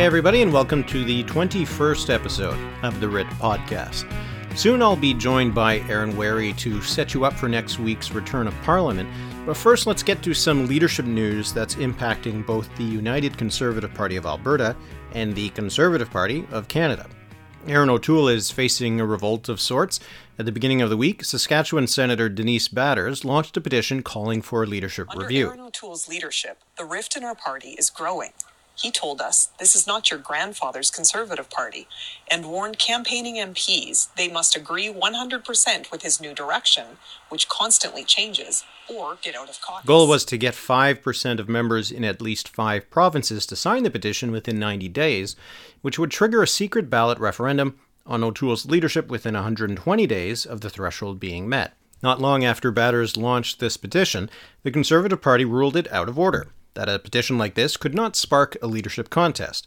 Hey, everybody, and welcome to the 21st episode of the Writ podcast. Soon I'll be joined by Aaron Wherry to set you up for next week's return of Parliament. But first, let's get to some leadership news that's impacting both the United Conservative Party of Alberta and the Conservative Party of Canada. Erin O'Toole is facing a revolt of sorts. At the beginning of the week, Saskatchewan Senator Denise Batters launched a petition calling for a leadership Under review. Erin O'Toole's leadership, the rift in our party is growing. He told us this is not your grandfather's Conservative Party and warned campaigning MPs they must agree 100% with his new direction, which constantly changes, or get out of caucus. Goal was to get 5% of members in at least five provinces to sign the petition within 90 days, which would trigger a secret ballot referendum on O'Toole's leadership within 120 days of the threshold being met. Not long after Batters launched this petition, the Conservative Party ruled it out of order that a petition like this could not spark a leadership contest.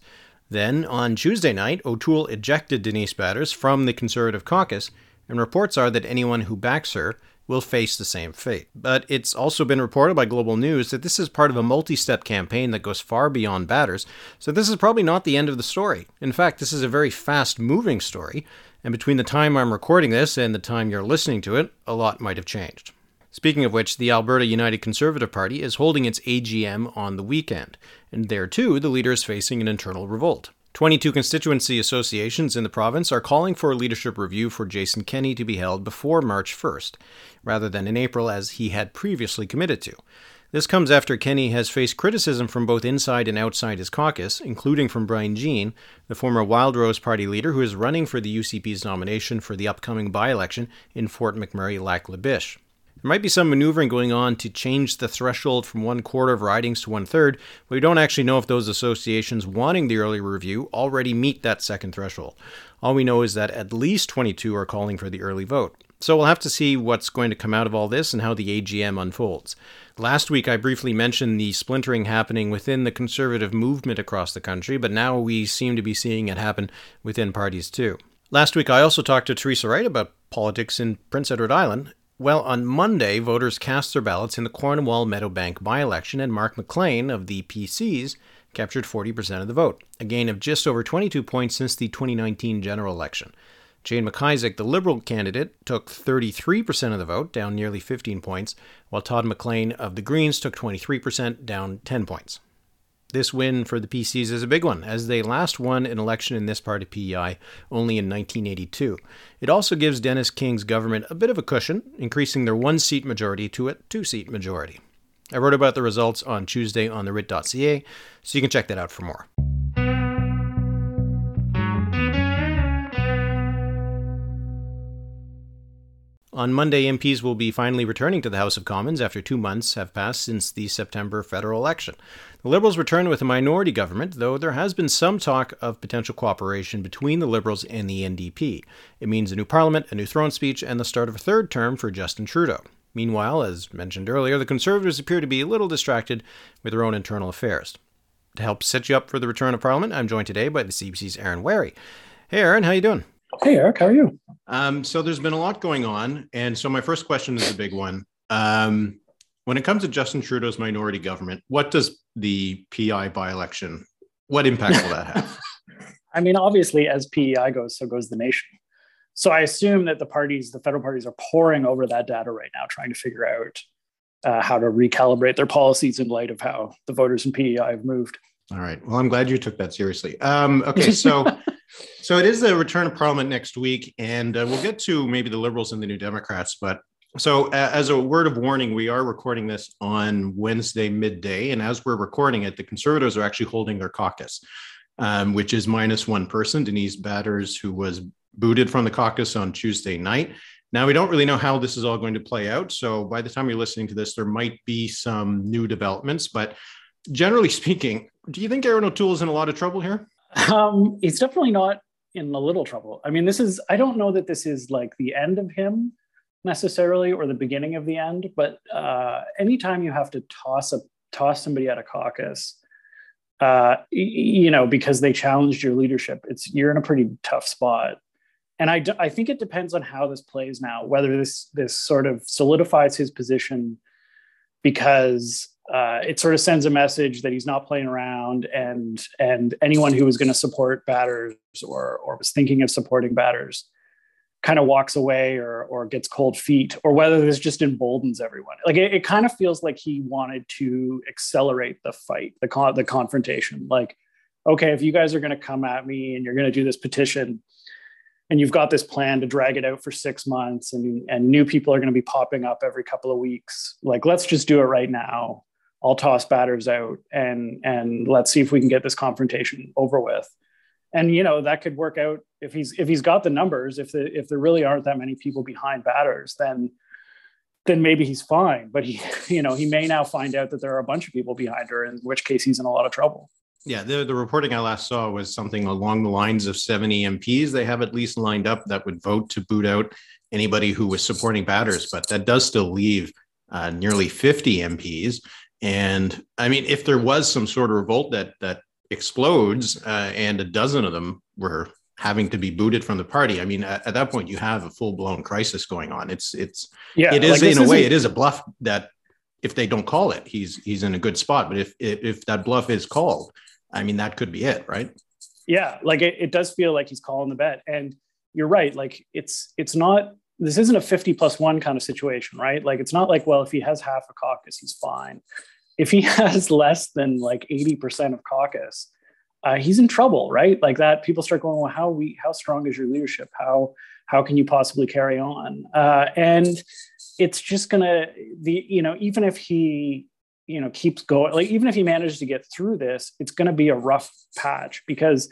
Then, on Tuesday night, O'Toole ejected Denise Batters from the Conservative caucus, and reports are that anyone who backs her will face the same fate. But it's also been reported by Global News that this is part of a multi step campaign that goes far beyond Batters, so this is probably not the end of the story. In fact, this is a very fast moving story, and between the time I'm recording this and the time you're listening to it, a lot might have changed. Speaking of which, the Alberta United Conservative Party is holding its AGM on the weekend, and there too, the leader is facing an internal revolt. 22 constituency associations in the province are calling for a leadership review for Jason Kenney to be held before March 1st, rather than in April as he had previously committed to. This comes after Kenney has faced criticism from both inside and outside his caucus, including from Brian Jean, the former Wildrose Party leader who is running for the UCP's nomination for the upcoming by election in Fort McMurray Lac La Biche. There might be some maneuvering going on to change the threshold from one quarter of ridings to one third, but we don't actually know if those associations wanting the early review already meet that second threshold. All we know is that at least 22 are calling for the early vote. So we'll have to see what's going to come out of all this and how the AGM unfolds. Last week, I briefly mentioned the splintering happening within the conservative movement across the country, but now we seem to be seeing it happen within parties too. Last week, I also talked to Teresa Wright about politics in Prince Edward Island, well, on Monday, voters cast their ballots in the Cornwall Meadowbank by election, and Mark McLane of the PCs captured 40% of the vote, a gain of just over 22 points since the 2019 general election. Jane McIsaac, the Liberal candidate, took 33% of the vote, down nearly 15 points, while Todd McLean of the Greens took 23%, down 10 points. This win for the PCs is a big one, as they last won an election in this part of PEI only in 1982. It also gives Dennis King's government a bit of a cushion, increasing their one seat majority to a two seat majority. I wrote about the results on Tuesday on the Writ.ca, so you can check that out for more. On Monday, MPs will be finally returning to the House of Commons after two months have passed since the September federal election. The Liberals return with a minority government, though there has been some talk of potential cooperation between the Liberals and the NDP. It means a new parliament, a new throne speech, and the start of a third term for Justin Trudeau. Meanwhile, as mentioned earlier, the Conservatives appear to be a little distracted with their own internal affairs. To help set you up for the return of Parliament, I'm joined today by the CBC's Aaron Wherry. Hey, Aaron, how you doing? Hey, Eric, how are you? Um, so there's been a lot going on, and so my first question is a big one. Um, when it comes to Justin Trudeau's minority government, what does the PEI by-election? What impact will that have? I mean, obviously, as PEI goes, so goes the nation. So I assume that the parties, the federal parties, are poring over that data right now, trying to figure out uh, how to recalibrate their policies in light of how the voters in PEI have moved. All right. Well, I'm glad you took that seriously. Um, okay, so so it is the return of Parliament next week, and uh, we'll get to maybe the Liberals and the New Democrats. But so, uh, as a word of warning, we are recording this on Wednesday midday, and as we're recording it, the Conservatives are actually holding their caucus, um, which is minus one person, Denise Batters, who was booted from the caucus on Tuesday night. Now, we don't really know how this is all going to play out. So, by the time you're listening to this, there might be some new developments. But generally speaking, do you think Erin O'Toole is in a lot of trouble here? Um, he's definitely not in a little trouble. I mean, this is, I don't know that this is like the end of him necessarily or the beginning of the end, but uh, anytime you have to toss a toss somebody out of caucus, uh, you know, because they challenged your leadership, it's you're in a pretty tough spot. And I, I think it depends on how this plays now, whether this this sort of solidifies his position because uh, it sort of sends a message that he's not playing around, and and anyone who was going to support batters or or was thinking of supporting batters kind of walks away or or gets cold feet, or whether this just emboldens everyone. Like it, it kind of feels like he wanted to accelerate the fight, the con- the confrontation. Like, okay, if you guys are going to come at me and you're going to do this petition, and you've got this plan to drag it out for six months and, and new people are going to be popping up every couple of weeks like let's just do it right now I'll toss batters out and and let's see if we can get this confrontation over with. And you know that could work out if he's if he's got the numbers. If the if there really aren't that many people behind batters, then then maybe he's fine. But he you know he may now find out that there are a bunch of people behind her, in which case he's in a lot of trouble. Yeah, the, the reporting I last saw was something along the lines of 70 MPs they have at least lined up that would vote to boot out anybody who was supporting batters, but that does still leave uh, nearly 50 MPs. And I mean, if there was some sort of revolt that that explodes, uh, and a dozen of them were having to be booted from the party, I mean, at, at that point, you have a full blown crisis going on. It's it's yeah, it is like in a way, it is a bluff that if they don't call it, he's he's in a good spot. But if if, if that bluff is called, I mean, that could be it, right? Yeah, like it, it does feel like he's calling the bet, and you're right. Like it's it's not this isn't a 50 plus one kind of situation, right? Like it's not like, well, if he has half a caucus, he's fine if he has less than like 80% of caucus, uh, he's in trouble, right? Like that, people start going, well, how we, how strong is your leadership? How, how can you possibly carry on? Uh, and it's just gonna, the, you know, even if he, you know, keeps going, like even if he manages to get through this, it's gonna be a rough patch because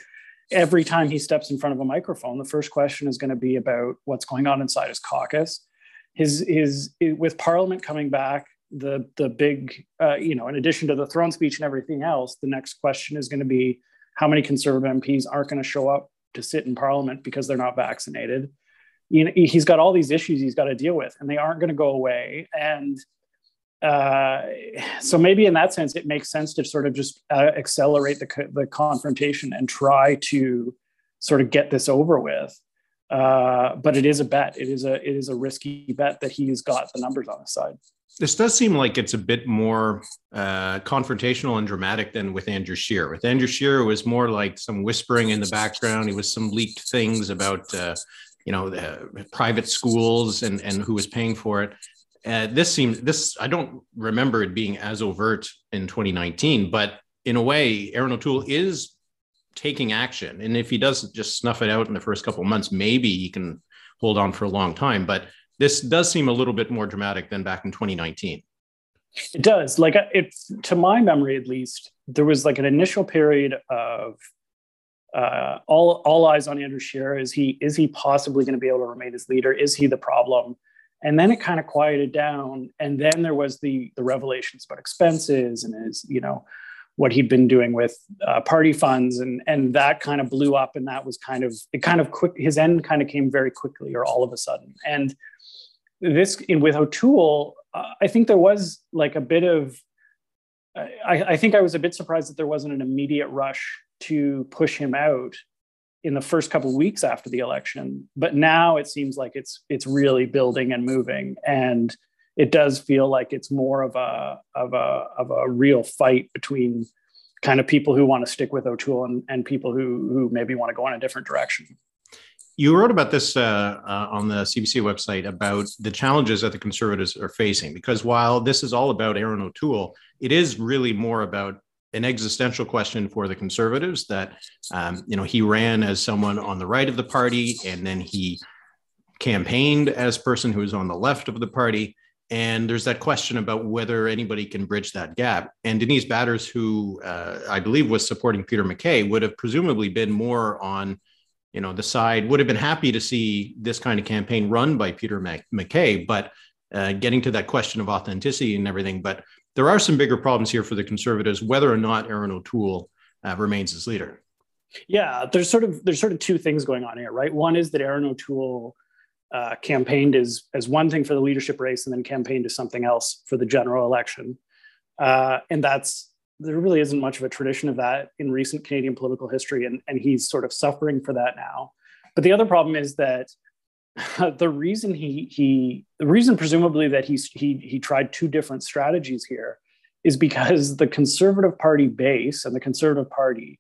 every time he steps in front of a microphone, the first question is going to be about what's going on inside his caucus. His his with Parliament coming back, the the big uh, you know in addition to the throne speech and everything else the next question is going to be how many conservative mps aren't going to show up to sit in parliament because they're not vaccinated you know he's got all these issues he's got to deal with and they aren't going to go away and uh, so maybe in that sense it makes sense to sort of just uh, accelerate the, the confrontation and try to sort of get this over with uh, but it is a bet it is a it is a risky bet that he's got the numbers on his side this does seem like it's a bit more uh, confrontational and dramatic than with Andrew Scheer. With Andrew Scheer, it was more like some whispering in the background. It was some leaked things about, uh, you know, the private schools and and who was paying for it. Uh, this seems this I don't remember it being as overt in 2019, but in a way, Erin O'Toole is taking action, and if he does just snuff it out in the first couple months, maybe he can hold on for a long time. But this does seem a little bit more dramatic than back in 2019. It does. Like it, to my memory, at least, there was like an initial period of uh, all all eyes on Andrew Scheer. Is he is he possibly going to be able to remain as leader? Is he the problem? And then it kind of quieted down. And then there was the the revelations about expenses and his you know what he'd been doing with uh, party funds and and that kind of blew up and that was kind of it kind of quick his end kind of came very quickly or all of a sudden and this in with O'Toole, uh, I think there was like a bit of. I, I think I was a bit surprised that there wasn't an immediate rush to push him out in the first couple weeks after the election but now it seems like it's it's really building and moving and it does feel like it's more of a of a of a real fight between kind of people who want to stick with O'Toole and, and people who who maybe want to go in a different direction you wrote about this uh, uh, on the CBC website about the challenges that the Conservatives are facing. Because while this is all about Erin O'Toole, it is really more about an existential question for the Conservatives. That um, you know he ran as someone on the right of the party, and then he campaigned as person who was on the left of the party. And there's that question about whether anybody can bridge that gap. And Denise Batters, who uh, I believe was supporting Peter MacKay, would have presumably been more on you know the side would have been happy to see this kind of campaign run by Peter MacKay, but uh, getting to that question of authenticity and everything. But there are some bigger problems here for the Conservatives, whether or not Erin O'Toole uh, remains as leader. Yeah, there's sort of there's sort of two things going on here, right? One is that Erin O'Toole uh, campaigned as as one thing for the leadership race, and then campaigned as something else for the general election, uh, and that's there really isn't much of a tradition of that in recent Canadian political history, and, and he's sort of suffering for that now. But the other problem is that the reason he he the reason presumably that he's he he tried two different strategies here is because the Conservative Party base and the Conservative Party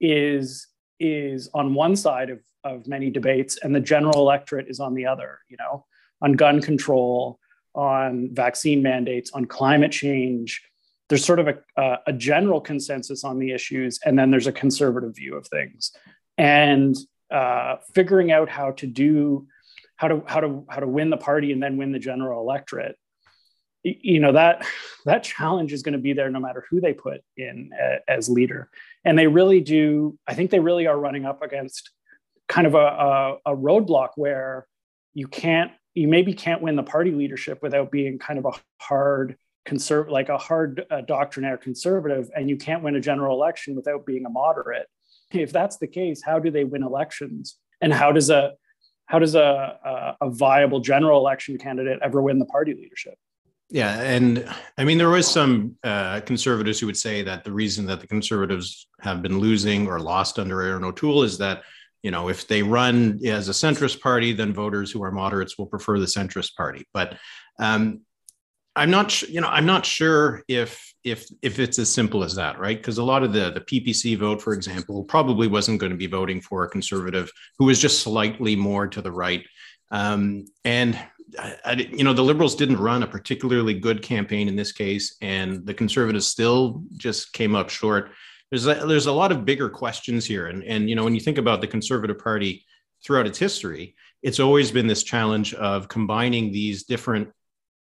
is is on one side of, of many debates and the general electorate is on the other, you know, on gun control, on vaccine mandates, on climate change. There's sort of a, a general consensus on the issues, and then there's a conservative view of things. And uh, figuring out how to do how to how to how to win the party and then win the general electorate. You know that that challenge is going to be there no matter who they put in as leader. And they really do i think they really are running up against kind of a, a, a roadblock where you can't you maybe can't win the party leadership without being kind of a hard conservative like a hard uh, doctrinaire conservative and you can't win a general election without being a moderate. If that's the case how do they win elections? And how does a how does a, a, a viable general election candidate ever win the party leadership yeah, and I mean, there was some uh, conservatives who would say that the reason that the conservatives have been losing or lost under Erin O'Toole is that you know if they run as a centrist party, then voters who are moderates will prefer the centrist party. But um, I'm not, you know, I'm not sure if if if it's as simple as that, right? Because a lot of the the PPC vote, for example, probably wasn't going to be voting for a conservative who was just slightly more to the right. Um, and I, you know, the liberals didn't run a particularly good campaign in this case, and the conservatives still just came up short. There's a, there's a lot of bigger questions here, and and you know, when you think about the Conservative Party throughout its history, it's always been this challenge of combining these different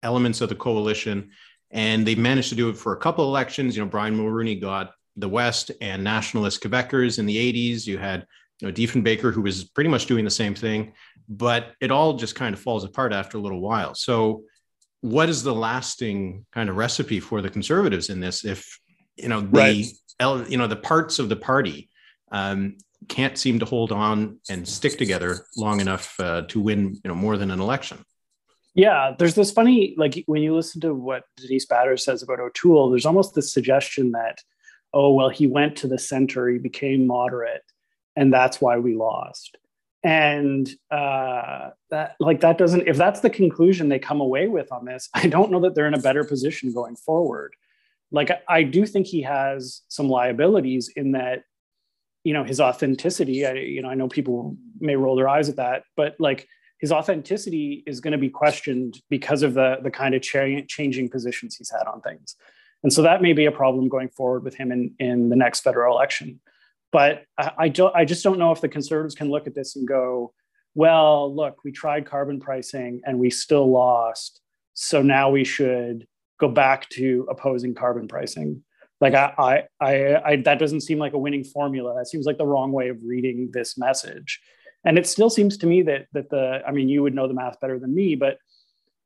elements of the coalition, and they've managed to do it for a couple of elections. You know, Brian Mulroney got the West and nationalist Quebecers in the 80s. You had you know, Diefenbaker, who was pretty much doing the same thing, but it all just kind of falls apart after a little while. So, what is the lasting kind of recipe for the conservatives in this? If you know the right. you know the parts of the party um, can't seem to hold on and stick together long enough uh, to win you know more than an election. Yeah, there's this funny like when you listen to what Denise Batters says about O'Toole, there's almost this suggestion that oh well he went to the center, he became moderate and that's why we lost. And uh, that like that doesn't if that's the conclusion they come away with on this i don't know that they're in a better position going forward. Like i do think he has some liabilities in that you know his authenticity I, you know i know people may roll their eyes at that but like his authenticity is going to be questioned because of the the kind of cha- changing positions he's had on things and so that may be a problem going forward with him in in the next federal election but I, I don't. I just don't know if the conservatives can look at this and go, "Well, look, we tried carbon pricing and we still lost, so now we should go back to opposing carbon pricing." Like I, I, I, I that doesn't seem like a winning formula. That seems like the wrong way of reading this message. And it still seems to me that that the. I mean, you would know the math better than me, but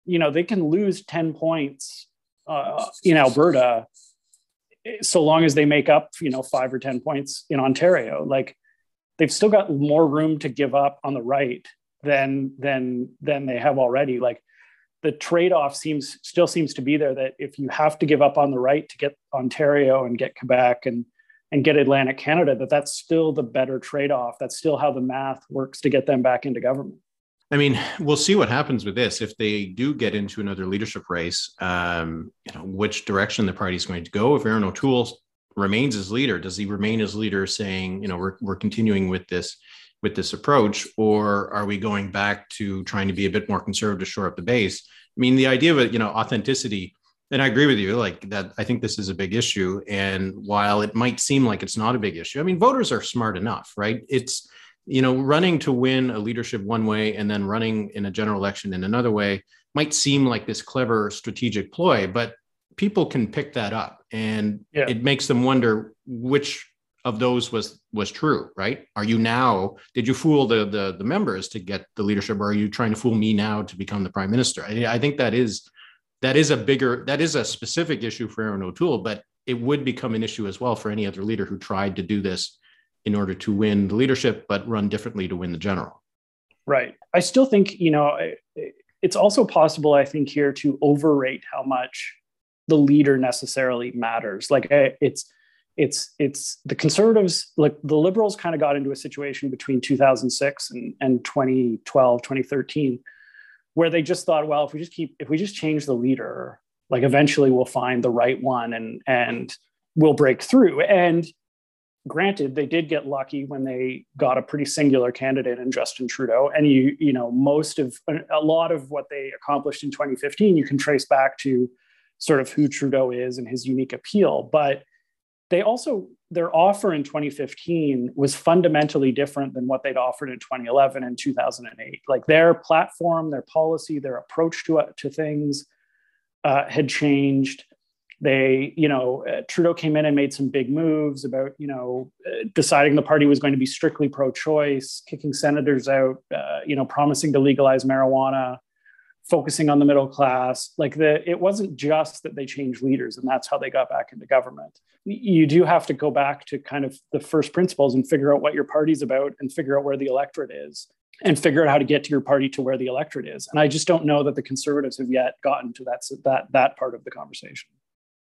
you know they can lose ten points uh, in Alberta so long as they make up, you know, five or 10 points in Ontario, like they've still got more room to give up on the right than, than, than they have already. Like the trade-off seems still seems to be there that if you have to give up on the right to get Ontario and get Quebec and, and get Atlantic Canada, that that's still the better trade-off. That's still how the math works to get them back into government. I mean, we'll see what happens with this if they do get into another leadership race. Um, you know, which direction the party is going to go. If Erin O'Toole remains as leader, does he remain as leader, saying, you know, we're we're continuing with this with this approach, or are we going back to trying to be a bit more conservative to shore up the base? I mean, the idea of you know, authenticity. And I agree with you, like that. I think this is a big issue. And while it might seem like it's not a big issue, I mean, voters are smart enough, right? It's you know, running to win a leadership one way and then running in a general election in another way might seem like this clever strategic ploy, but people can pick that up and yeah. it makes them wonder which of those was was true right are you now did you fool the, the the members to get the leadership or are you trying to fool me now to become the prime minister i, I think that is that is a bigger that is a specific issue for Erin o'toole but it would become an issue as well for any other leader who tried to do this in order to win the leadership, but run differently to win the general. Right. I still think, you know, it's also possible, I think, here to overrate how much the leader necessarily matters. Like it's, it's, it's the conservatives, like the liberals kind of got into a situation between 2006 and, and 2012, 2013, where they just thought, well, if we just keep, if we just change the leader, like eventually we'll find the right one and and we'll break through. And granted they did get lucky when they got a pretty singular candidate in Justin Trudeau. And you you know most of a lot of what they accomplished in 2015 you can trace back to sort of who Trudeau is and his unique appeal. But they also their offer in 2015 was fundamentally different than what they'd offered in 2011 and 2008 like their platform their policy their approach to to things uh, had changed. They you know uh, trudeau came in and made some big moves about you know uh, deciding the party was going to be strictly pro-choice kicking senators out uh, you know promising to legalize marijuana focusing on the middle class like the it wasn't just that they changed leaders and that's how they got back into government. You do have to go back to kind of the first principles and figure out what your party's about and figure out where the electorate is and figure out how to get to your party to where the electorate is. And i just don't know that the conservatives have yet gotten to that that that part of the conversation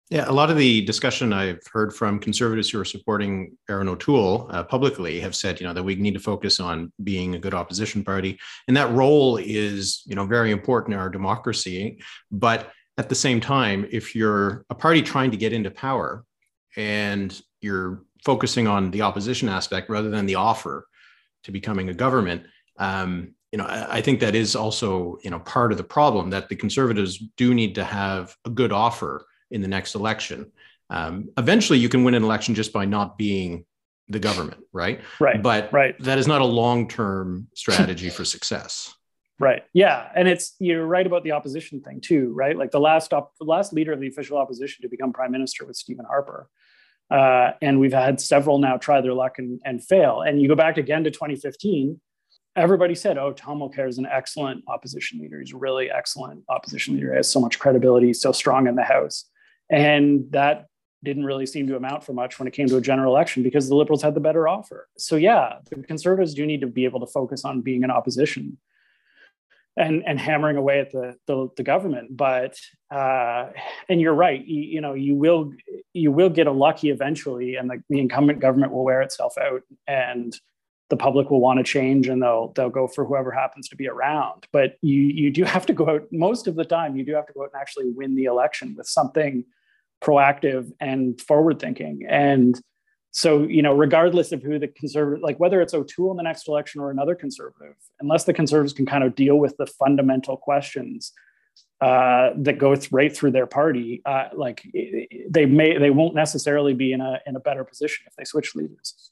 yeah, a lot of the discussion I've heard from conservatives who are supporting Erin O'Toole uh, publicly have said, you know, that we need to focus on being a good opposition party, and that role is, you know, very important in our democracy. But at the same time, if you're a party trying to get into power and you're focusing on the opposition aspect rather than the offer to becoming a government, um, you know, I think that is also, you know, part of the problem that the conservatives do need to have a good offer in the next election. Um, eventually, you can win an election just by not being the government, right? Right. But right. that is not a long-term strategy for success. Right. Yeah, and it's you're right about the opposition thing too, right? Like the last op- last leader of the official opposition to become prime minister was Stephen Harper, uh, and we've had several now try their luck and, and fail. And you go back again to 2015, everybody said, "Oh, Tom Mulcair is an excellent opposition leader. He's a really excellent opposition leader. He has so much credibility, so strong in the House." And that didn't really seem to amount for much when it came to a general election because the liberals had the better offer. So yeah, the conservatives do need to be able to focus on being in opposition and and hammering away at the the, the government. But uh, and you're right, you, you, know you will you will get a lucky eventually, and the, the incumbent government will wear itself out, and the public will want to change, and they'll they'll go for whoever happens to be around. But you you do have to go out most of the time. You do have to go out and actually win the election with something proactive and forward thinking. And so, you know, regardless of who the conservative, like whether it's O'Toole in the next election or another conservative, unless the conservatives can kind of deal with the fundamental questions uh, that go th- right through their party, uh, like they may, they won't necessarily be in a in a better position if they switch leaders.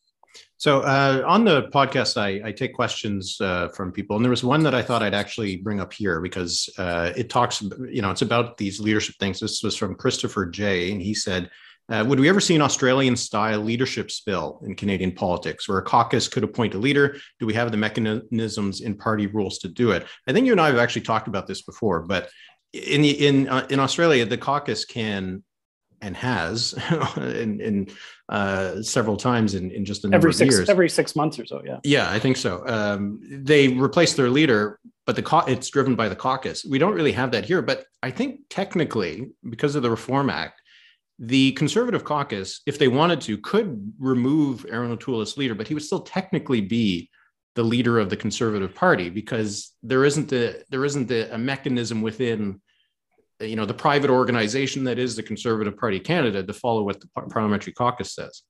So uh, on the podcast, I, I take questions uh, from people, and there was one that I thought I'd actually bring up here because uh, it talks, you know, it's about these leadership things. This was from Christopher J, and he said, uh, "Would we ever see an Australian-style leadership spill in Canadian politics, where a caucus could appoint a leader? Do we have the mechanisms in party rules to do it?" I think you and I have actually talked about this before, but in the, in uh, in Australia, the caucus can and has in, in uh, several times in, in just a number every of six, years. Every six months or so, yeah. Yeah, I think so. Um, they replaced their leader, but the it's driven by the caucus. We don't really have that here, but I think technically, because of the Reform Act, the Conservative caucus, if they wanted to, could remove Erin O'Toole as leader, but he would still technically be the leader of the Conservative Party because there isn't a there isn't a, a mechanism within you know the private organization that is the Conservative Party Canada to follow what the parliamentary caucus says.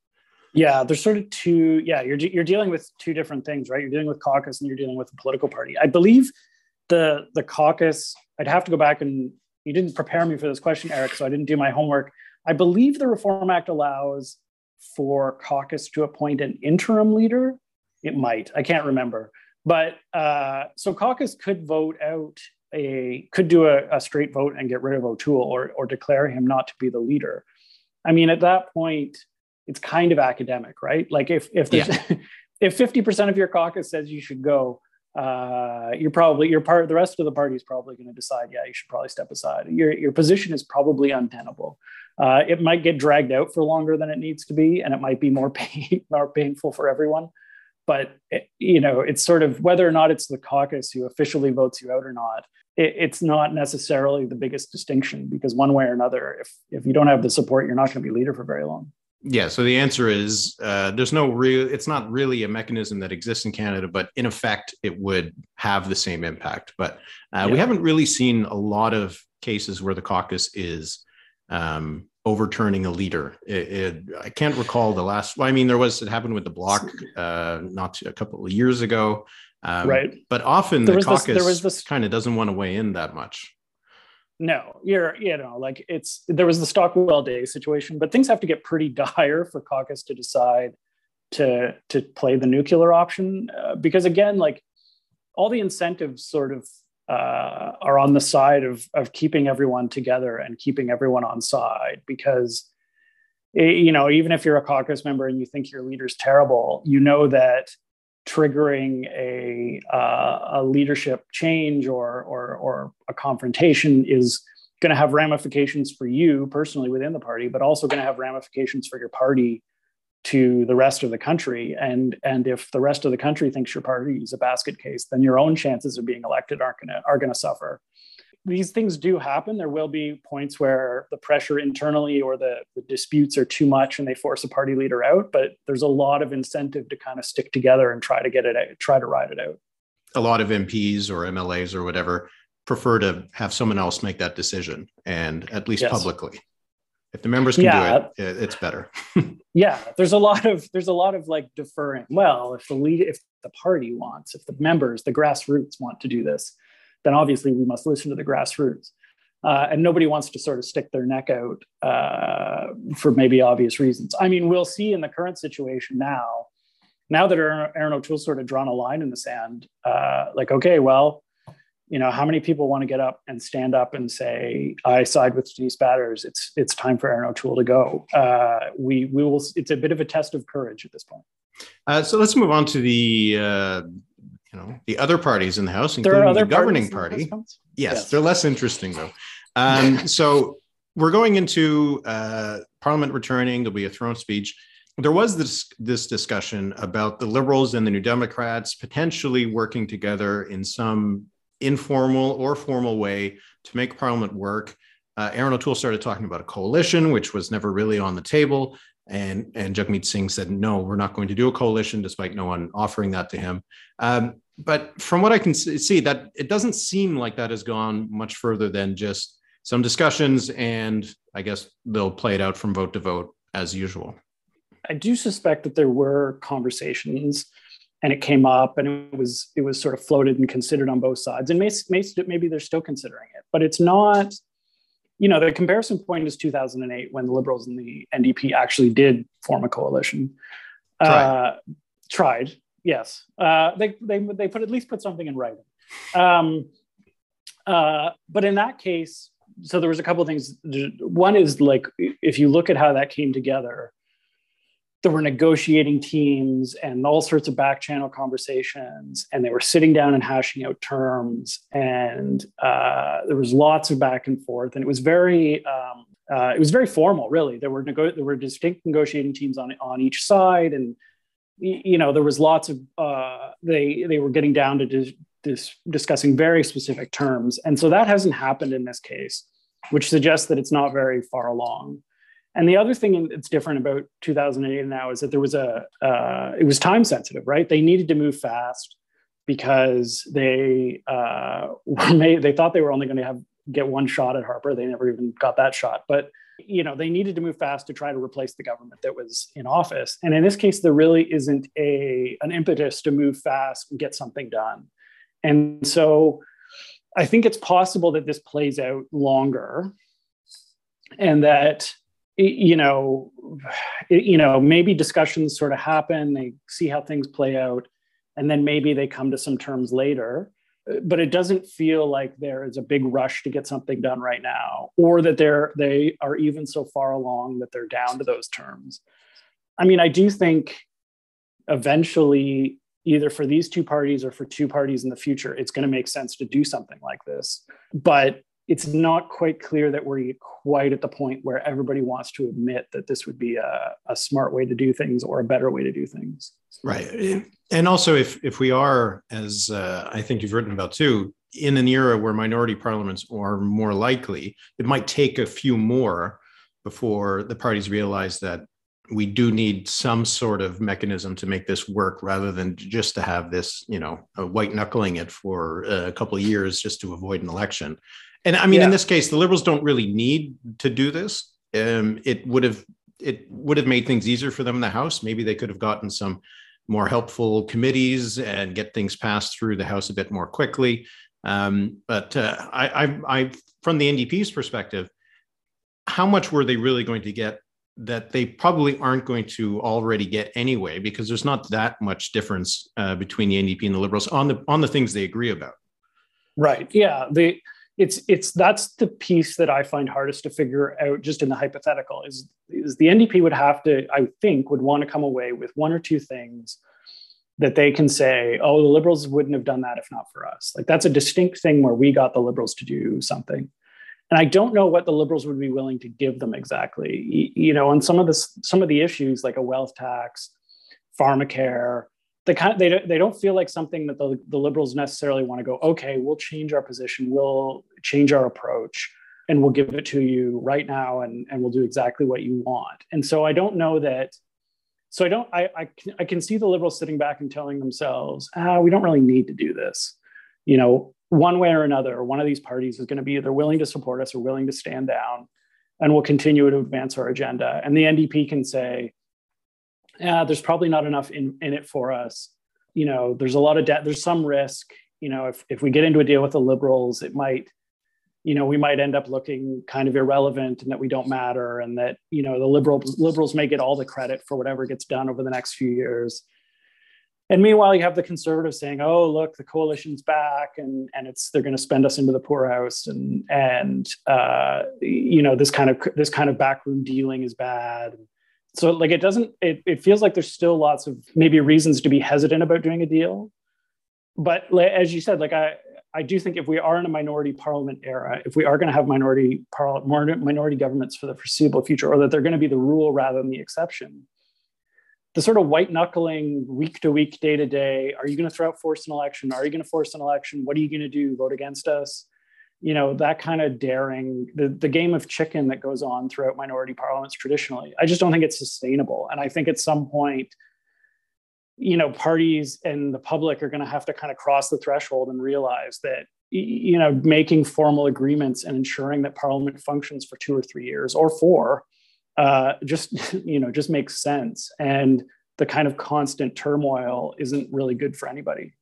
Yeah, there's sort of two. Yeah, you're you're dealing with two different things, right? You're dealing with caucus and you're dealing with a political party. I believe the the caucus. I'd have to go back and you didn't prepare me for this question, Eric, so I didn't do my homework. I believe the Reform Act allows for caucus to appoint an interim leader. It might. I can't remember. But uh, so caucus could vote out a could do a, a, straight vote and get rid of O'Toole or or declare him not to be the leader. I mean, at that point, it's kind of academic, right? Like if if yeah. if fifty percent of your caucus says you should go, uh, you're probably your part. The rest of the party is probably going to decide, yeah, you should probably step aside. Your your position is probably untenable. Uh, it might get dragged out for longer than it needs to be, and it might be more pain more painful for everyone but it, you know it's sort of whether or not it's the caucus who officially votes you out or not it, it's not necessarily the biggest distinction because one way or another if if you don't have the support you're not going to be leader for very long yeah so the answer is uh, there's no real it's not really a mechanism that exists in canada but in effect it would have the same impact but uh, yeah. we haven't really seen a lot of cases where the caucus is um, overturning a leader. It, it, I can't recall the last. Well, I mean, there was it happened with the bloc uh, not a couple of years ago, um, right? But often there the caucus this, there was this kind of doesn't want to weigh in that much. No, you're you know like it's there was the Stockwell Day situation, but things have to get pretty dire for caucus to decide to to play the nuclear option uh, because again, like all the incentives sort of uh, are on the side of of keeping everyone together and keeping everyone on side because eh, you know even if you're a caucus member and you think your leader's terrible you know that triggering a uh, a leadership change or or or a confrontation is going to have ramifications for you personally within the party but also going to have ramifications for your party to the rest of the country. And and if the rest of the country thinks your party is a basket case then your own chances of being elected aren't going to are going to suffer these things do happen there will be points where the pressure internally or the, the disputes are too much and they force a party leader out but there's a lot of incentive to kind of stick together and try to get it out try to ride it out a lot of mps or mlas or whatever prefer to have someone else make that decision and at least yes. publicly if the members can yeah. do it, it's better. yeah, there's a lot of there's a lot of like deferring. Well, if the lead, if the party wants, if the members, the grassroots want to do this, then obviously we must listen to the grassroots. Uh, and nobody wants to sort of stick their neck out uh, for maybe obvious reasons. I mean, we'll see in the current situation now. Now that Erin O'Toole's sort of drawn a line in the sand, uh, like, okay, well, you know how many people want to get up and stand up and say i side with denise batters it's it's time for Erin o'toole to go uh, we we will it's a bit of a test of courage at this point uh, so let's move on to the uh, you know the other parties in the house including the governing party yes, yes, they're less interesting though um, so we're going into uh, parliament returning there'll be a throne speech there was this this discussion about the liberals and the new democrats potentially working together in some informal or formal way to make Parliament work. Uh, Erin O'Toole started talking about a coalition, which was never really on the table. And, and Jagmeet Singh said, no, we're not going to do a coalition, despite no one offering that to him. Um, but from what I can see, that it doesn't seem like that has gone much further than just some discussions, and I guess they'll play it out from vote to vote as usual. I do suspect that there were conversations and it came up and it was it was sort of floated and considered on both sides and may, may, maybe they're still considering it but it's not you know the comparison point is 2008 when the liberals and the ndp actually did form a coalition. Tried, uh, tried yes. Uh, they, they, they put at least put something in writing. Um, uh, but in that case so there was a couple of things. One is like if you look at how that came together there were negotiating teams and all sorts of back channel conversations and they were sitting down and hashing out terms and uh, there was lots of back and forth and it was very um, uh, it was very formal really. There were nego- there were distinct negotiating teams on on each side and you know there was lots of uh, they they were getting down to dis- dis- discussing very specific terms and so that hasn't happened in this case which suggests that it's not very far along and the other thing that's different about 2008 now is that there was a, uh, it was time sensitive, right? They needed to move fast because they uh, made, they thought they were only going to have get one shot at Harper. They never even got that shot, but you know they needed to move fast to try to replace the government that was in office. And in this case, there really isn't a an impetus to move fast and get something done. And so, I think it's possible that this plays out longer, and that you know, you know, maybe discussions sort of happen. They see how things play out, and then maybe they come to some terms later. But it doesn't feel like there is a big rush to get something done right now, or that they're they are even so far along that they're down to those terms. I mean, I do think eventually, either for these two parties or for two parties in the future, it's going to make sense to do something like this. But it's not quite clear that we're quite at the point where everybody wants to admit that this would be a, a smart way to do things or a better way to do things. Right. And also, if, if we are, as uh, I think you've written about too, in an era where minority parliaments are more likely, it might take a few more before the parties realize that we do need some sort of mechanism to make this work rather than just to have this, you know, white knuckling it for a couple of years just to avoid an election And I mean, yeah. in this case, the Liberals don't really need to do this. Um, it would have it would have made things easier for them in the House. Maybe they could have gotten some more helpful committees and get things passed through the House a bit more quickly. Um, but uh, I, I, I, from the NDP's perspective, how much were they really going to get that they probably aren't going to already get anyway because there's not that much difference uh, between the NDP and the Liberals on the on the things they agree about. Right. Yeah. The it's it's that's the piece that I find hardest to figure out just in the hypothetical is is the NDP would have to I think would want to come away with one or two things that they can say oh the liberals wouldn't have done that if not for us like that's a distinct thing where we got the liberals to do something and I don't know what the liberals would be willing to give them exactly. You know, on some of the some of the issues like a wealth tax, pharmacare, they kind they don't, they don't feel like something that the, the liberals necessarily want to go. Okay, we'll change our position, we'll change our approach, and we'll give it to you right now, and and we'll do exactly what you want. And so I don't know that. So I don't. I I can, I can see the liberals sitting back and telling themselves, ah, we don't really need to do this. You know, one way or another, one of these parties is going to be either willing to support us or willing to stand down, and we'll continue to advance our agenda. And the NDP can say, yeah, there's probably not enough in, in it for us. You know, there's a lot of debt, there's some risk. You know, if, if we get into a deal with the liberals, it might, you know, we might end up looking kind of irrelevant and that we don't matter and that, you know, the liberal liberals may get all the credit for whatever gets done over the next few years and meanwhile you have the conservatives saying oh look the coalition's back and and it's they're going to spend us into the poorhouse and and uh, you know this kind of this kind of backroom dealing is bad so like it doesn't it, it feels like there's still lots of maybe reasons to be hesitant about doing a deal but as you said like i i do think if we are in a minority parliament era if we are going to have minority parliament minority governments for the foreseeable future or that they're going to be the rule rather than the exception the sort of white knuckling week to week, day to day. Are you going to throw out force an election? Are you going to force an election? What are you going to do? Vote against us? You know, that kind of daring, the, the game of chicken that goes on throughout minority parliaments traditionally. I just don't think it's sustainable. And I think at some point, you know, parties and the public are going to have to kind of cross the threshold and realize that, you know, making formal agreements and ensuring that parliament functions for two or three years or four uh, just you know just makes sense and the kind of constant turmoil isn't really good for anybody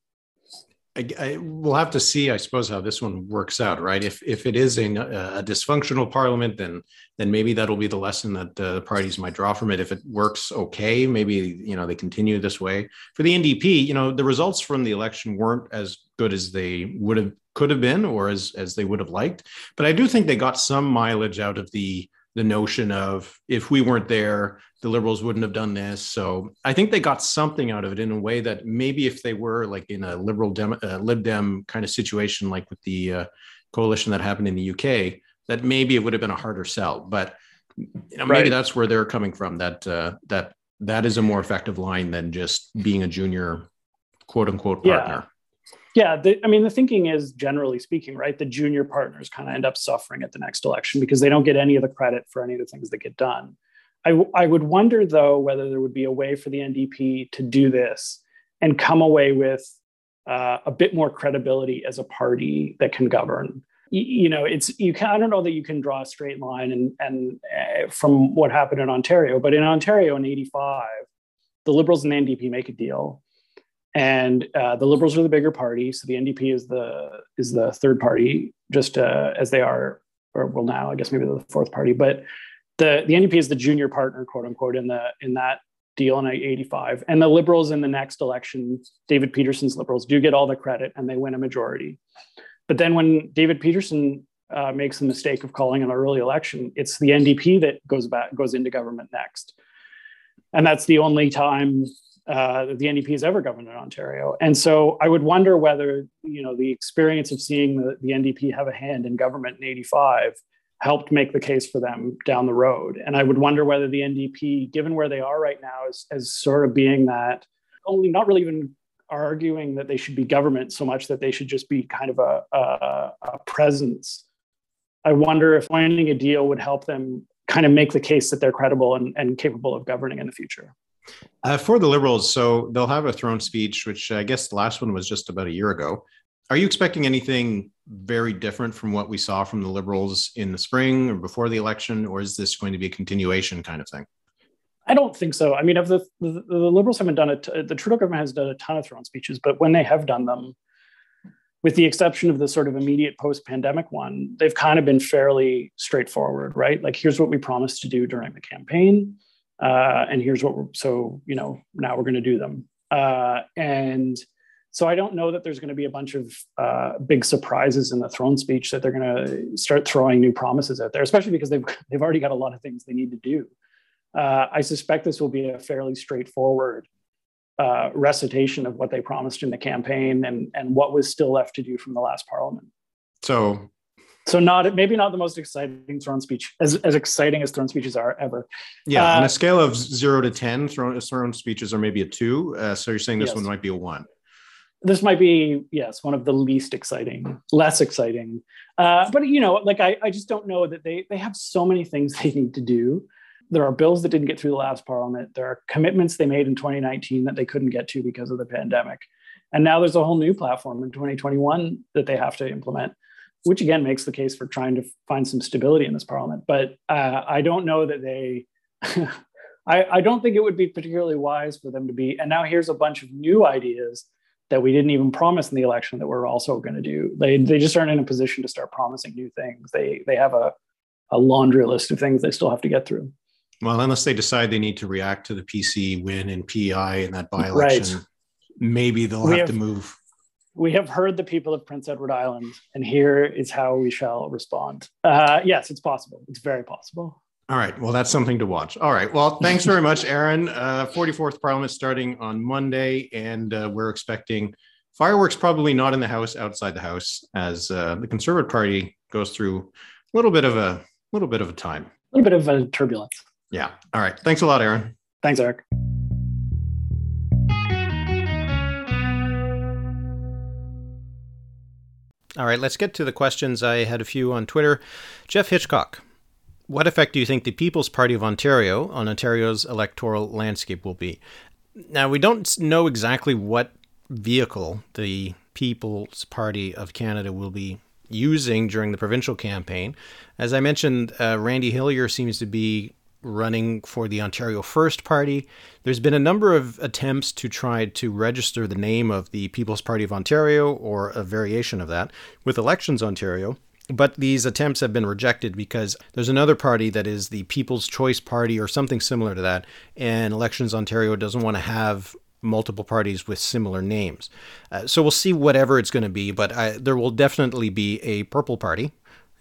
I, I, we'll have to see, I suppose, how this one works out, right? If if it is a, a dysfunctional parliament, then then maybe that'll be the lesson that uh, the parties might draw from it. If it works okay, maybe you know they continue this way. For the NDP, you know, the results from the election weren't as good as they would have could have been, or as as they would have liked. But I do think they got some mileage out of the the notion of if we weren't there, the liberals wouldn't have done this. So I think they got something out of it in a way that maybe if they were like in a liberal dem, uh, lib dem kind of situation, like with the uh, coalition that happened in the UK, that maybe it would have been a harder sell. But you know, maybe right. that's where they're coming from. That uh, that that is a more effective line than just being a junior, quote unquote, partner. Yeah. Yeah, the, I mean, the thinking is generally speaking, right? The junior partners kind of end up suffering at the next election because they don't get any of the credit for any of the things that get done. I, I would wonder, though, whether there would be a way for the NDP to do this and come away with uh, a bit more credibility as a party that can govern. You, you know, it's you can. I don't know that you can draw a straight line and and uh, from what happened in Ontario, but in Ontario in '85, the Liberals and the NDP make a deal and uh, the Liberals are the bigger party, so the NDP is the is the third party, just uh, as they are, or well now I guess maybe the fourth party, but the the NDP is the junior partner, quote unquote, in the in that deal in '85, and the Liberals in the next election, David Peterson's Liberals do get all the credit and they win a majority, but then when David Peterson uh, makes the mistake of calling an early election, it's the NDP that goes back goes into government next, and that's the only time uh, the NDP has ever governed in Ontario. And so I would wonder whether, you know, the experience of seeing the, the NDP have a hand in government in 85 helped make the case for them down the road. And I would wonder whether the NDP, given where they are right now, is as sort of being that only not really even arguing that they should be government so much that they should just be kind of a, a, a presence. I wonder if finding a deal would help them kind of make the case that they're credible and, and capable of governing in the future. Uh, for the Liberals, so they'll have a throne speech, which I guess the last one was just about a year ago. Are you expecting anything very different from what we saw from the Liberals in the spring or before the election, or is this going to be a continuation kind of thing? I don't think so. I mean, the, the, the Liberals haven't done it, the Trudeau government has done a ton of throne speeches, but when they have done them, with the exception of the sort of immediate post-pandemic one, they've kind of been fairly straightforward, right? Like, here's what we promised to do during the campaign, uh, and here's what we're so you know now we're going to do them. Uh, and so I don't know that there's going to be a bunch of uh, big surprises in the throne speech that they're going to start throwing new promises out there, especially because they've they've already got a lot of things they need to do. Uh, I suspect this will be a fairly straightforward uh, recitation of what they promised in the campaign and and what was still left to do from the last parliament. So, so not maybe not the most exciting throne speech as as exciting as throne speeches are ever. Yeah, uh, on a scale of zero to ten, throne throne speeches are maybe a two. Uh, so you're saying this yes. one might be a one. This might be yes one of the least exciting, less exciting. Uh, but you know, like I I just don't know that they they have so many things they need to do there are bills that didn't get through the last parliament. There are commitments they made in 2019 that they couldn't get to because of the pandemic. And now there's a whole new platform in 2021 that they have to implement, which again makes the case for trying to find some stability in this parliament. But uh, I don't know that they, I, I don't think it would be particularly wise for them to be. And now here's a bunch of new ideas that we didn't even promise in the election that we're also going to do. They, they just aren't in a position to start promising new things. They, they have a, a laundry list of things they still have to get through. Well, unless they decide they need to react to the PC win in P.E.I. in that by election, right. maybe they'll have, have, to move. We have heard the people of Prince Edward Island, and here is how we shall respond. Uh, yes, it's possible. It's very possible. All right. Well, that's something to watch. All right. Well, thanks very much, Aaron. Uh, 44th Parliament starting on Monday, and uh, we're expecting fireworks probably not in the House, outside the House, as uh, the Conservative Party goes through a little bit of a little bit of a time. A little bit of a turbulence. Yeah. All right. Thanks a lot, Aaron. Thanks, Eric. All right, let's get to the questions. I had a few on Twitter. Jeff Hitchcock, what effect do you think the People's Party of Ontario on Ontario's electoral landscape will be? Now, we don't know exactly what vehicle the People's Party of Canada will be using during the provincial campaign. As I mentioned, uh, Randy Hillier seems to be running for the Ontario First Party. There's been a number of attempts to try to register the name of the People's Party of Ontario or a variation of that with Elections Ontario. But these attempts have been rejected because there's another party that is the People's Choice Party or something similar to that, and Elections Ontario doesn't want to have multiple parties with similar names. Uh, so we'll see whatever it's going to be, but I, there will definitely be a Purple Party,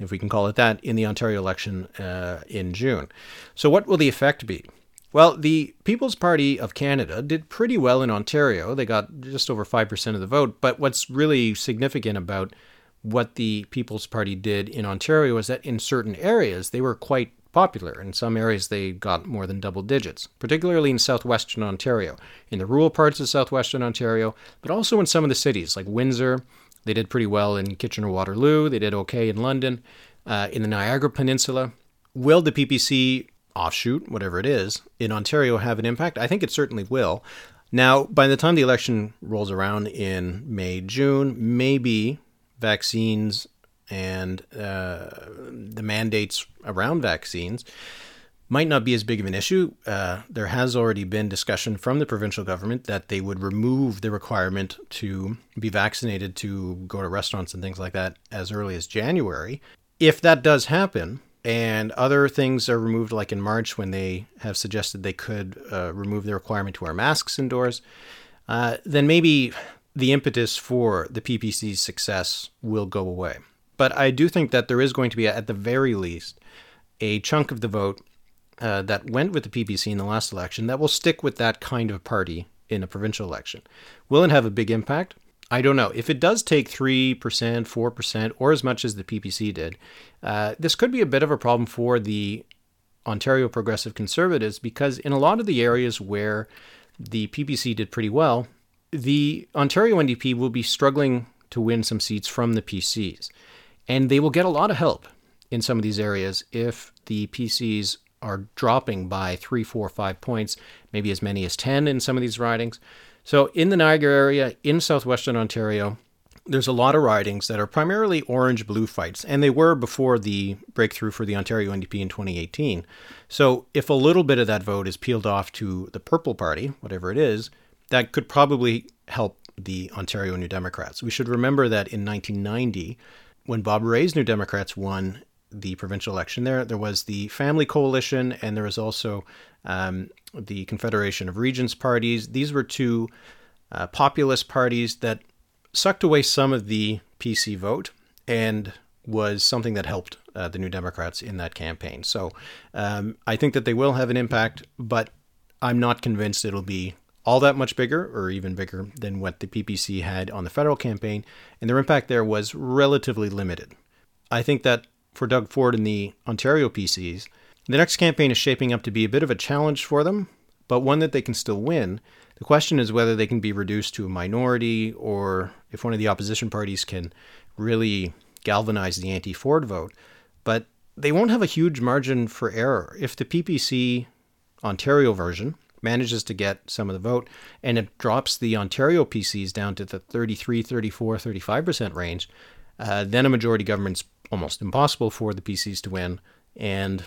if we can call it that, in the Ontario election uh, in June. So, what will the effect be? Well, the People's Party of Canada did pretty well in Ontario. They got just over 5% of the vote. But what's really significant about what the People's Party did in Ontario is that in certain areas they were quite popular. In some areas they got more than double digits, particularly in southwestern Ontario, in the rural parts of southwestern Ontario, but also in some of the cities like Windsor, they did pretty well in Kitchener Waterloo. They did okay in London, uh, in the Niagara Peninsula. Will the PPC offshoot, whatever it is, in Ontario have an impact? I think it certainly will. Now, by the time the election rolls around in May, June, maybe vaccines and uh, the mandates around vaccines might not be as big of an issue. Uh, there has already been discussion from the provincial government that they would remove the requirement to be vaccinated to go to restaurants and things like that as early as January. If that does happen, and other things are removed, like in March when they have suggested they could uh, remove the requirement to wear masks indoors, uh, then maybe the impetus for the PPC's success will go away. But I do think that there is going to be, at the very least, a chunk of the vote uh, that went with the PPC in the last election that will stick with that kind of party in a provincial election. Will it have a big impact? I don't know. If it does take 3%, 4%, or as much as the PPC did, uh, this could be a bit of a problem for the Ontario Progressive Conservatives because in a lot of the areas where the PPC did pretty well, the Ontario NDP will be struggling to win some seats from the PCs. And they will get a lot of help in some of these areas if the PCs are dropping by three, four, five points, maybe as many as 10 in some of these ridings. So, in the Niagara area, in southwestern Ontario, there's a lot of ridings that are primarily orange blue fights, and they were before the breakthrough for the Ontario NDP in 2018. So, if a little bit of that vote is peeled off to the Purple Party, whatever it is, that could probably help the Ontario New Democrats. We should remember that in 1990, when Bob Rae's New Democrats won the provincial election there, there was the Family Coalition and there was also um, the Confederation of Regions parties. These were two uh, populist parties that sucked away some of the PC vote and was something that helped uh, the New Democrats in that campaign. So um, I think that they will have an impact, but I'm not convinced it'll be all that much bigger or even bigger than what the PPC had on the federal campaign, and their impact there was relatively limited. I think that for Doug Ford and the Ontario PCs, the next campaign is shaping up to be a bit of a challenge for them, but one that they can still win. The question is whether they can be reduced to a minority or if one of the opposition parties can really galvanize the anti Ford vote. But they won't have a huge margin for error. If the PPC Ontario version manages to get some of the vote and it drops the Ontario PCs down to the 33, 34, 35% range, uh, then a majority government's almost impossible for the PCs to win, and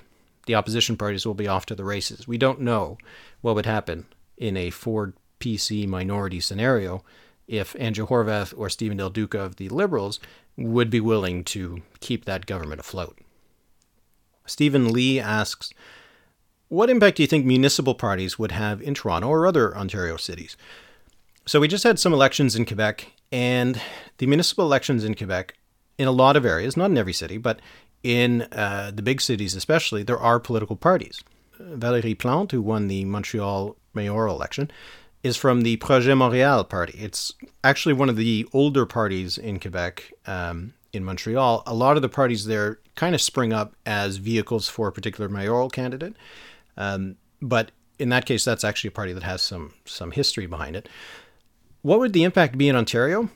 the opposition parties will be off to the races. We don't know what would happen in a Ford PC minority scenario if Andrea Horwath or Stephen Del Duca of the Liberals would be willing to keep that government afloat. Stephen Lee asks, what impact do you think municipal parties would have in Toronto or other Ontario cities? So, we just had some elections in Quebec, and the municipal elections in Quebec, in a lot of areas, not in every city, but in uh, the big cities especially, there are political parties. Valérie Plante, who won the Montreal mayoral election, is from the Projet Montréal party. It's actually one of the older parties in Quebec, um, in Montreal. A lot of the parties there kind of spring up as vehicles for a particular mayoral candidate. Um, but in that case, that's actually a party that has some some history behind it. What would the impact be in Ontario?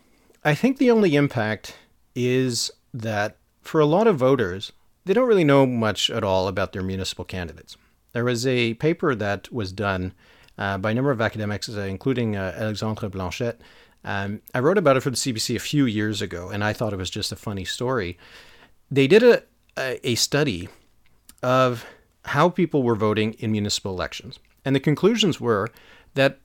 I think the only impact is that for a lot of voters, they don't really know much at all about their municipal candidates. There was a paper that was done uh, by a number of academics, uh, including uh, Alexandre Blanchet. Um, I wrote about it for the CBC a few years ago, and I thought it was just a funny story. They did a, a, a study of how people were voting in municipal elections. And the conclusions were that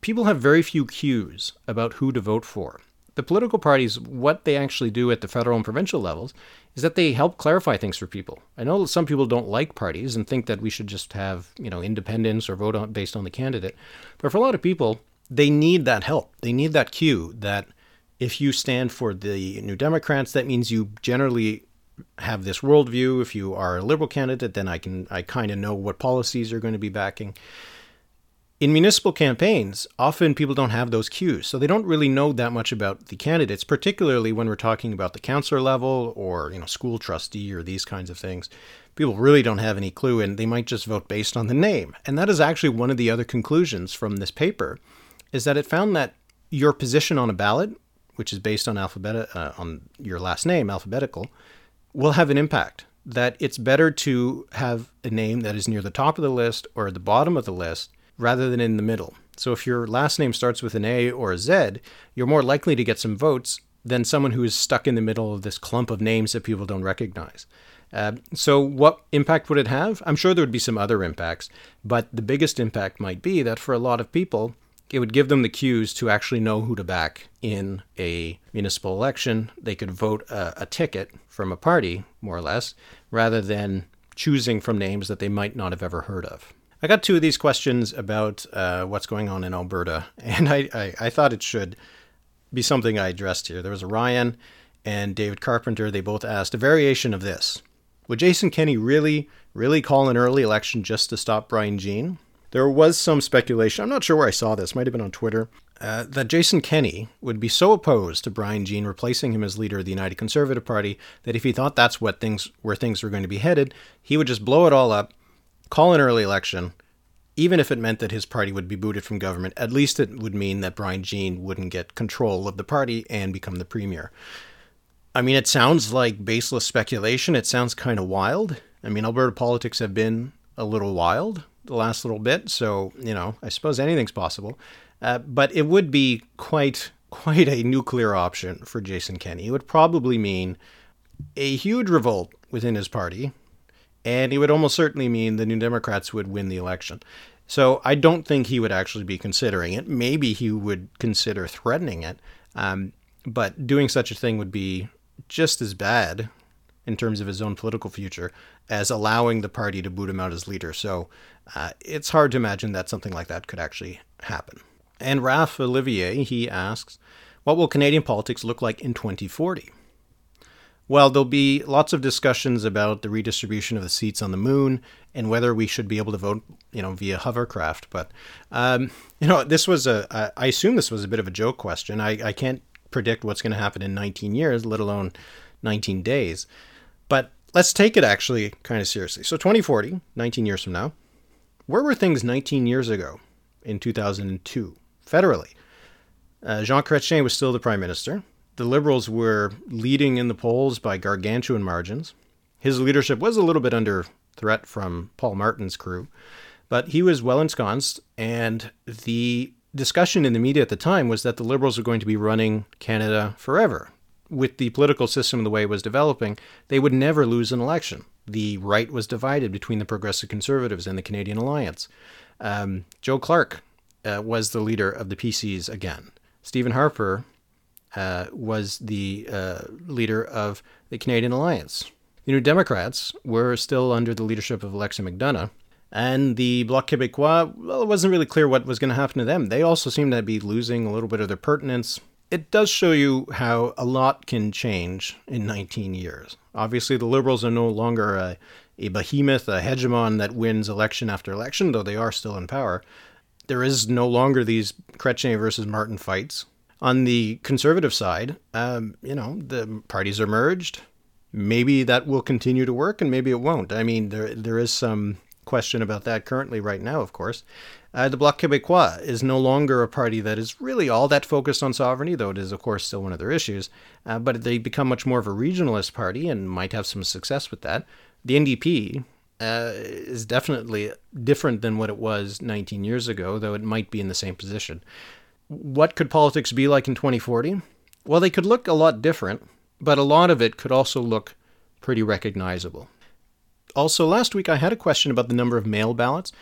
people have very few cues about who to vote for. The political parties, what they actually do at the federal and provincial levels, is that they help clarify things for people. I know some people don't like parties and think that we should just have, you know, independence or vote on, based on the candidate. But for a lot of people, they need that help. They need that cue that if you stand for the New Democrats, that means you generally have this worldview. If you are a liberal candidate, then I can I kind of know what policies you're going to be backing. In municipal campaigns, often people don't have those cues, so they don't really know that much about the candidates, particularly when we're talking about the councillor level or you know school trustee or these kinds of things. People really don't have any clue, and they might just vote based on the name. And that is actually one of the other conclusions from this paper, is that it found that your position on a ballot, which is based on alphabet uh, on your last name, alphabetical, will have an impact. That it's better to have a name that is near the top of the list or at the bottom of the list rather than in the middle. So if your last name starts with an A or a Z, you're more likely to get some votes than someone who is stuck in the middle of this clump of names that people don't recognize. Uh, so, what impact would it have? I'm sure there would be some other impacts, but the biggest impact might be that for a lot of people, it would give them the cues to actually know who to back in a municipal election. They could vote a, a, ticket from a party, more or less, rather than choosing from names that they might not have ever heard of. I got two of these questions about uh, what's going on in Alberta, and I, I, I thought it should be something I addressed here. There was Ryan and David Carpenter. They both asked a variation of this Would Jason Kenney really, really call an early election just to stop Brian Jean? There was some speculation, I'm not sure where I saw this, might have been on Twitter, uh, that Jason Kenney would be so opposed to Brian Jean replacing him as leader of the United Conservative Party that if he thought that's what things where things were going to be headed, he would just blow it all up, call an early election, even if it meant that his party would be booted from government. At least it would mean that Brian Jean wouldn't get control of the party and become the premier. I mean, it sounds like baseless speculation. It sounds kind of wild. I mean, Alberta politics have been a little wild the last little bit. So, you know, I suppose anything's possible. Uh, but it would be quite quite a nuclear option for Jason Kenney. It would probably mean a huge revolt within his party, and it would almost certainly mean the New Democrats would win the election. So I don't think he would actually be considering it. Maybe he would consider threatening it, um, but doing such a thing would be just as bad in terms of his own political future as allowing the party to boot him out as leader. So uh, it's hard to imagine that something like that could actually happen. And Raph Olivier, he asks, what will Canadian politics look like in 2040? Well, there'll be lots of discussions about the redistribution of the seats on the moon and whether we should be able to vote, you know, via hovercraft. But, um, you know, this was a, I assume this was a bit of a joke question. I, I can't predict what's going to happen in 19 years, let alone 19 days. But let's take it actually kind of seriously. So 2040, 19 years from now, where were things 19 years ago in 2002, federally? Uh, Jean Chrétien was still the prime minister. The Liberals were leading in the polls by gargantuan margins. His leadership was a little bit under threat from Paul Martin's crew, but he was well ensconced, and the discussion in the media at the time was that the Liberals were going to be running Canada forever. With the political system the way it was developing, they would never lose an election. The right was divided between the Progressive Conservatives and the Canadian Alliance. Um, Joe Clark uh, was the leader of the PCs again. Stephen Harper uh, was the uh, leader of the Canadian Alliance. The New Democrats were still under the leadership of Alexa McDonough, and the Bloc Québécois, well, it wasn't really clear what was going to happen to them. They also seemed to be losing a little bit of their pertinence. It does show you how a lot can change in 19 years. Obviously, the Liberals are no longer a, a behemoth, a hegemon that wins election after election, though they are still in power. There is no longer these Chrétien versus Martin fights. On the conservative side, um, you know, the parties are merged. Maybe that will continue to work, and maybe it won't. I mean, there there is some question about that currently right now, of course. Uh, the Bloc Québécois is no longer a party that is really all that focused on sovereignty, though it is, of course, still one of their issues. Uh, but they become much more of a regionalist party and might have some success with that. The NDP uh, is definitely different than what it was 19 years ago, though it might be in the same position. What could politics be like in 2040? Well, they could look a lot different, but a lot of it could also look pretty recognizable. Also, last week I had a question about the number of mail ballots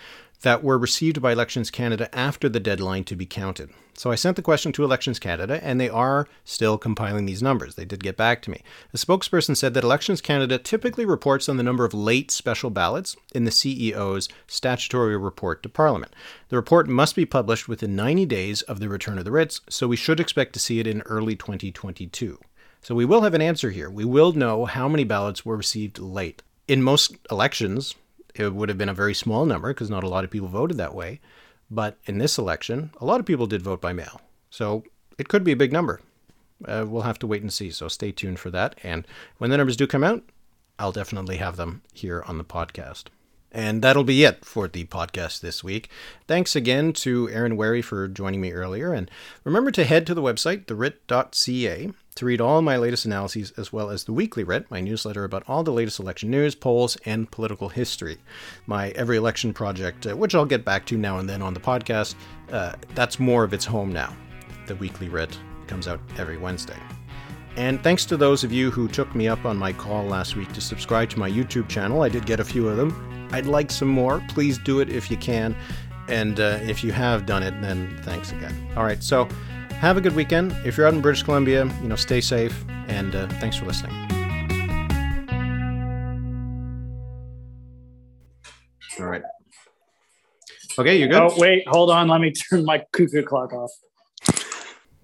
that were received by Elections Canada after the deadline to be counted. So I sent the question to Elections Canada, and they are still compiling these numbers. They did get back to me. The spokesperson said that Elections Canada typically reports on the number of late special ballots in the CEO's statutory report to Parliament. The report must be published within 90 days of the return of the writs, so we should expect to see it in early 2022. So we will have an answer here. We will know how many ballots were received late. In most elections, it would have been a very small number because not a lot of people voted that way. But in this election, a lot of people did vote by mail. So it could be a big number. Uh, we'll have to wait and see. So stay tuned for that. And when the numbers do come out, I'll definitely have them here on the podcast. And that'll be it for the podcast this week. Thanks again to Aaron Wherry for joining me earlier. And remember to head to the website, thewrit.ca, to read all my latest analyses as well as the Weekly Writ, my newsletter about all the latest election news, polls, and political history. My Every Election project, uh, which I'll get back to now and then on the podcast, uh, that's more of its home now. The Weekly Writ comes out every Wednesday. And thanks to those of you who took me up on my call last week to subscribe to my YouTube channel. I did get a few of them. I'd like some more. Please do it if you can. And uh, if you have done it, then thanks again. All right, so have a good weekend. If you're out in British Columbia, you know, stay safe, and uh, thanks for listening. All right. Okay, you good? Oh, wait, hold on. Let me turn my cuckoo clock off.